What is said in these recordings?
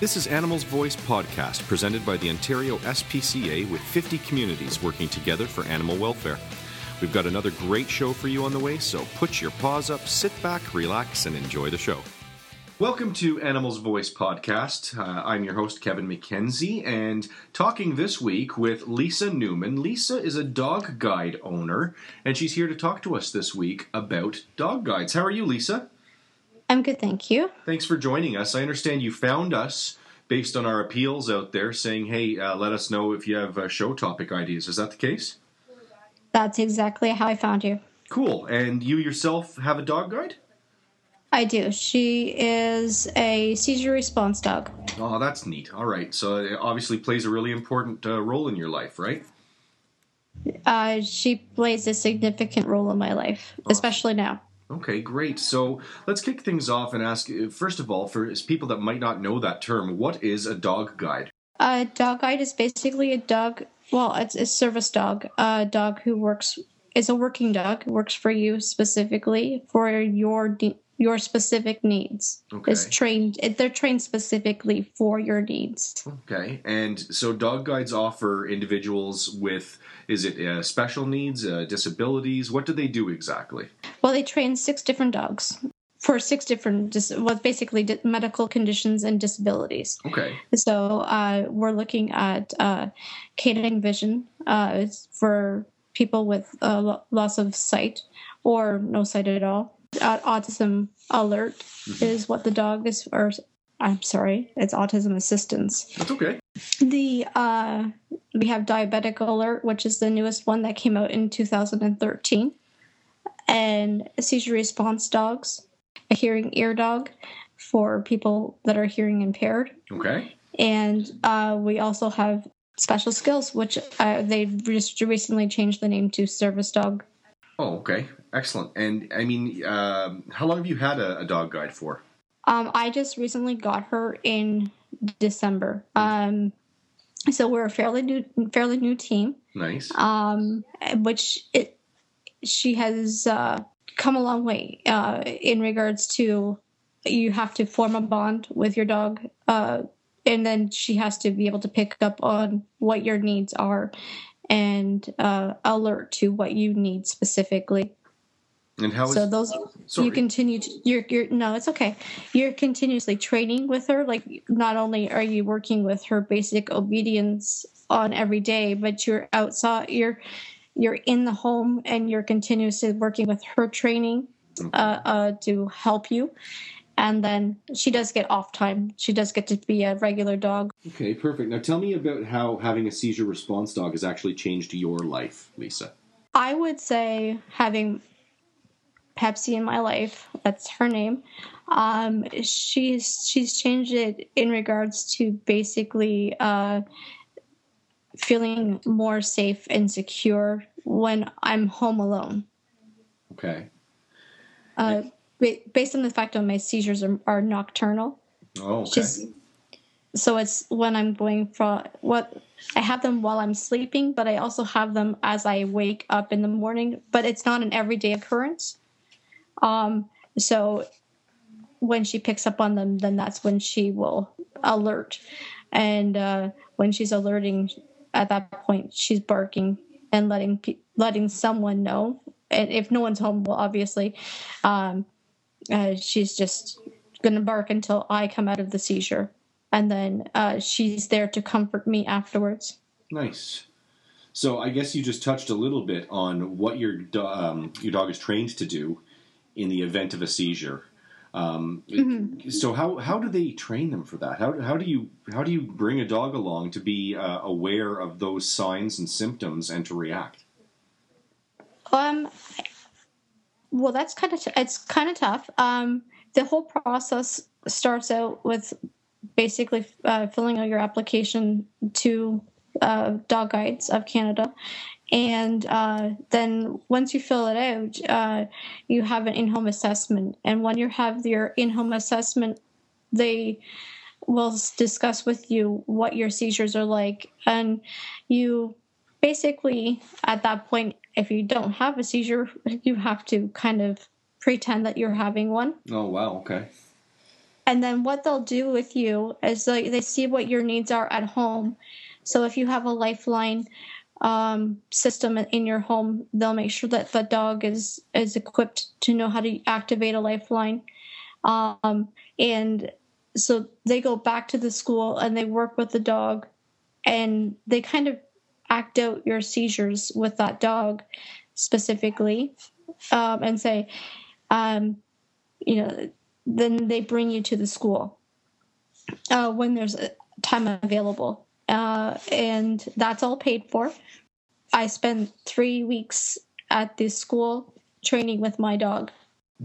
This is Animals Voice podcast presented by the Ontario SPCA with 50 communities working together for animal welfare. We've got another great show for you on the way, so put your paws up, sit back, relax, and enjoy the show. Welcome to Animals Voice podcast. Uh, I'm your host, Kevin MacKenzie, and talking this week with Lisa Newman. Lisa is a dog guide owner, and she's here to talk to us this week about dog guides. How are you, Lisa? I'm good, thank you. Thanks for joining us. I understand you found us based on our appeals out there saying, hey, uh, let us know if you have uh, show topic ideas. Is that the case? That's exactly how I found you. Cool. And you yourself have a dog guide? I do. She is a seizure response dog. Oh, that's neat. All right. So it obviously plays a really important uh, role in your life, right? Uh, she plays a significant role in my life, especially now. Okay, great. So let's kick things off and ask uh, first of all, for people that might not know that term, what is a dog guide? A dog guide is basically a dog. Well, it's a service dog. A dog who works is a working dog. Works for you specifically for your your specific needs. Okay. Is trained. They're trained specifically for your needs. Okay, and so dog guides offer individuals with is it uh, special needs, uh, disabilities? What do they do exactly? Well, they train six different dogs for six different, dis- well, basically di- medical conditions and disabilities. Okay. So uh, we're looking at uh, canine vision uh, for people with uh, lo- loss of sight or no sight at all. Autism alert is what the dog is, or I'm sorry, it's autism assistance. That's okay. The uh, we have diabetic alert, which is the newest one that came out in 2013, and seizure response dogs, a hearing ear dog for people that are hearing impaired, Okay. and uh, we also have special skills, which uh, they've just recently changed the name to service dog. Oh, okay. Excellent. And I mean, um, how long have you had a, a dog guide for? Um, I just recently got her in December. Um, so we're a fairly new, fairly new team. Nice. um, which it she has uh, come a long way uh, in regards to you have to form a bond with your dog, uh, and then she has to be able to pick up on what your needs are and uh, alert to what you need specifically. And how is So those sorry. you continue to you're you're no, it's okay. You're continuously training with her. Like not only are you working with her basic obedience on every day, but you're outside you're you're in the home and you're continuously working with her training uh, uh, to help you. And then she does get off time. She does get to be a regular dog. Okay, perfect. Now tell me about how having a seizure response dog has actually changed your life, Lisa. I would say having Pepsi in my life, that's her name. Um, she's she's changed it in regards to basically uh, feeling more safe and secure when I'm home alone. Okay. Uh, based on the fact that my seizures are, are nocturnal, Oh, okay. So it's when I'm going from what I have them while I'm sleeping, but I also have them as I wake up in the morning. But it's not an everyday occurrence. Um, so when she picks up on them, then that's when she will alert. And uh, when she's alerting, at that point, she's barking and letting pe- letting someone know. And if no one's home, well, obviously, um, uh, she's just going to bark until I come out of the seizure. And then uh, she's there to comfort me afterwards. Nice. So I guess you just touched a little bit on what your do- um, your dog is trained to do in the event of a seizure. Um, So how how do they train them for that? How how do you how do you bring a dog along to be uh, aware of those signs and symptoms and to react? Um, well, that's kind of t- it's kind of tough. Um, the whole process starts out with basically uh, filling out your application to uh, Dog Guides of Canada, and uh, then once you fill it out, uh, you have an in-home assessment. And when you have your in-home assessment, they will discuss with you what your seizures are like, and you basically at that point if you don't have a seizure you have to kind of pretend that you're having one Oh wow, okay. and then what they'll do with you is like they see what your needs are at home. So if you have a lifeline um, system in your home, they'll make sure that the dog is is equipped to know how to activate a lifeline. Um, and so they go back to the school and they work with the dog, and they kind of act out your seizures with that dog specifically, um, and say, um, you know, then they bring you to the school uh, when there's time available. Uh, and that's all paid for. I spent three weeks at the school training with my dog.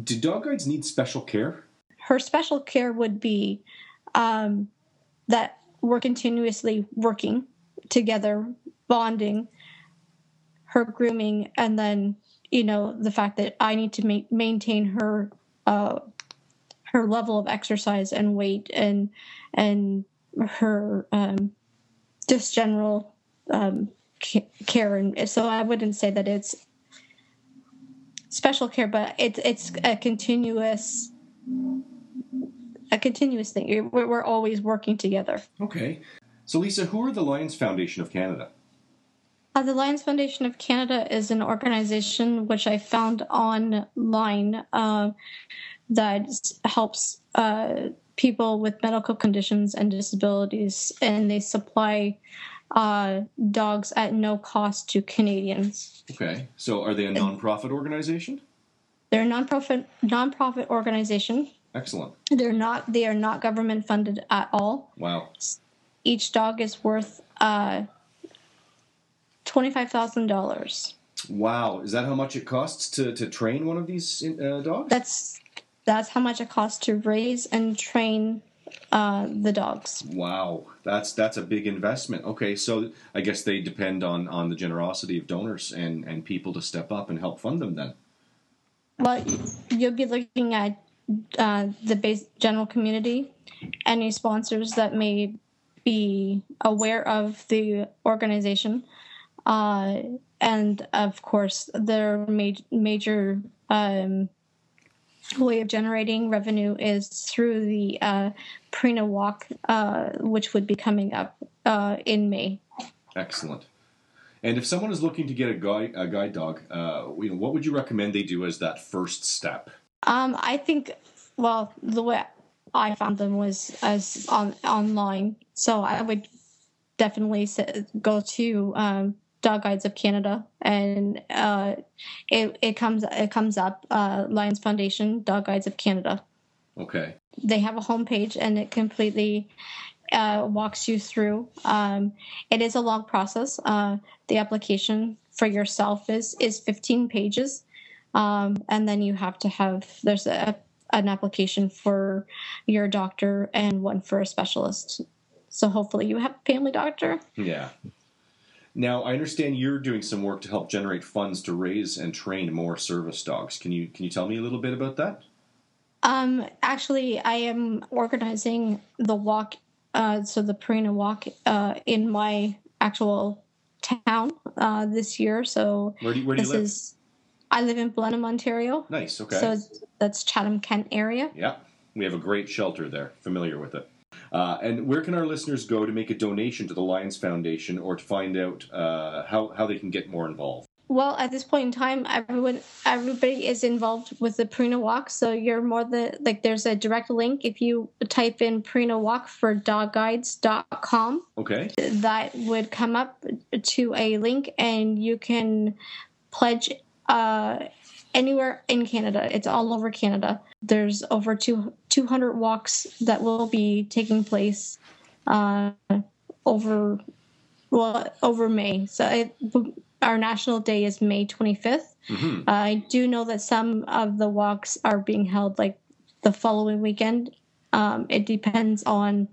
Do dog guides need special care? Her special care would be um, that we're continuously working together, bonding, her grooming, and then you know the fact that I need to ma- maintain her uh, her level of exercise and weight and and her um, just general um, care and so I wouldn't say that it's special care, but it's it's a continuous a continuous thing. We're, we're always working together. Okay, so Lisa, who are the Lions Foundation of Canada? Uh, the Lions Foundation of Canada is an organization which I found online. Uh, that helps uh, people with medical conditions and disabilities, and they supply uh, dogs at no cost to Canadians. Okay, so are they a nonprofit organization? They're a nonprofit nonprofit organization. Excellent. They're not. They are not government funded at all. Wow. Each dog is worth uh, twenty five thousand dollars. Wow, is that how much it costs to, to train one of these uh, dogs? That's that's how much it costs to raise and train uh, the dogs. Wow, that's that's a big investment. Okay, so I guess they depend on on the generosity of donors and and people to step up and help fund them. Then, well, you'll be looking at uh, the base general community, any sponsors that may be aware of the organization, uh, and of course, their ma- major. Um, way of generating revenue is through the uh, Purina Walk, uh, which would be coming up uh, in May. Excellent. And if someone is looking to get a guide, a guide dog, uh, you know, what would you recommend they do as that first step? Um, I think, well, the way I found them was as on online, so I would definitely go to um, Dog Guides of Canada, and uh, it it comes it comes up uh, Lions Foundation Dog Guides of Canada. Okay. They have a homepage, and it completely uh, walks you through. Um, it is a long process. Uh, the application for yourself is is 15 pages, um, and then you have to have there's a an application for your doctor and one for a specialist. So hopefully you have a family doctor. Yeah. Now, I understand you're doing some work to help generate funds to raise and train more service dogs. Can you can you tell me a little bit about that? Um, actually, I am organizing the walk, uh, so the Purina Walk, uh, in my actual town uh, this year. So where do you, where do you live? is I live in Blenheim, Ontario. Nice. Okay. So that's Chatham Kent area. Yeah, we have a great shelter there. Familiar with it. Uh, and where can our listeners go to make a donation to the Lions Foundation or to find out uh, how, how they can get more involved? Well, at this point in time, everyone, everybody is involved with the Purina Walk. So you're more the like. There's a direct link if you type in Purina Walk for dogguides.com. Okay. That would come up to a link, and you can pledge uh, anywhere in Canada. It's all over Canada. There's over two, 200 walks that will be taking place uh, over well over May. So it, our national day is May 25th. Mm-hmm. Uh, I do know that some of the walks are being held like the following weekend. Um, it depends on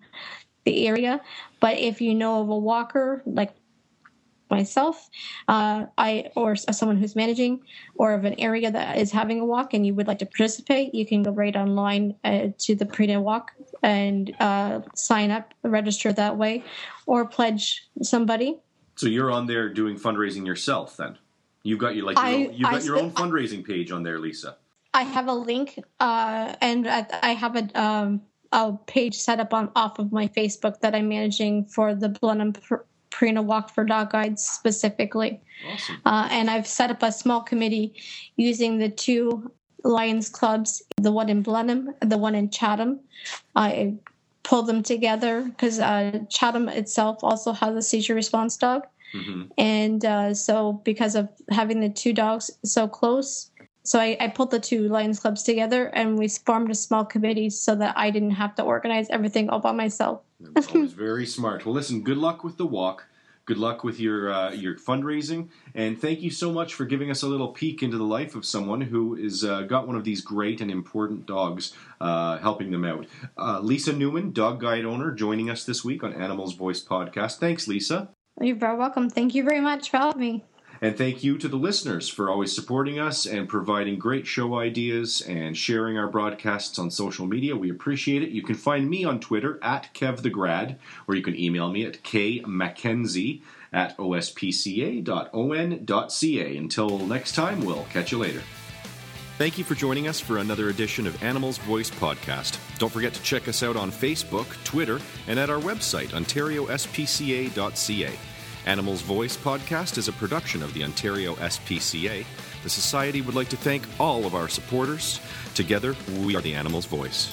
the area, but if you know of a walker like myself, uh, I or someone who's managing, or of an area that is having a walk, and you would like to participate, you can go right online uh, to the Purina Walk and uh, sign up, register that way, or pledge somebody. So you're on there doing fundraising yourself, then. You've got your like your I, own, you've got I your own fundraising page on there, Lisa. I have a link, uh, and I, I have a um, a page set up on off of my Facebook that I'm managing for the Blenheim Purina Walk for Dog Guides specifically. Awesome. Uh, and I've set up a small committee using the two Lions clubs, the one in Blenheim, the one in Chatham. I pulled them together because uh, Chatham itself also has a seizure response dog. Mm-hmm. And uh, so, because of having the two dogs so close, so I, I, pulled the two Lions clubs together and we formed a small committee so that I didn't have to organize everything all by myself. That's always very smart. Well, listen, good luck with the walk. Good luck with your uh, your fundraising, and thank you so much for giving us a little peek into the life of someone who is uh, got one of these great and important dogs, uh, helping them out. Uh, Lisa Newman, dog guide owner, joining us this week on Animals Voice podcast. Thanks, Lisa. You're very welcome. Thank you very much for having me. And thank you to the listeners for always supporting us and providing great show ideas and sharing our broadcasts on social media. We appreciate it. You can find me on Twitter at KevTheGrad, or you can email me at kmackenzie at ospca.on.ca. Until next time, we'll catch you later. Thank you for joining us for another edition of Animals Voice Podcast. Don't forget to check us out on Facebook, Twitter, and at our website, ontariospca.ca. Animals Voice podcast is a production of the Ontario SPCA. The Society would like to thank all of our supporters. Together, we are the Animals Voice.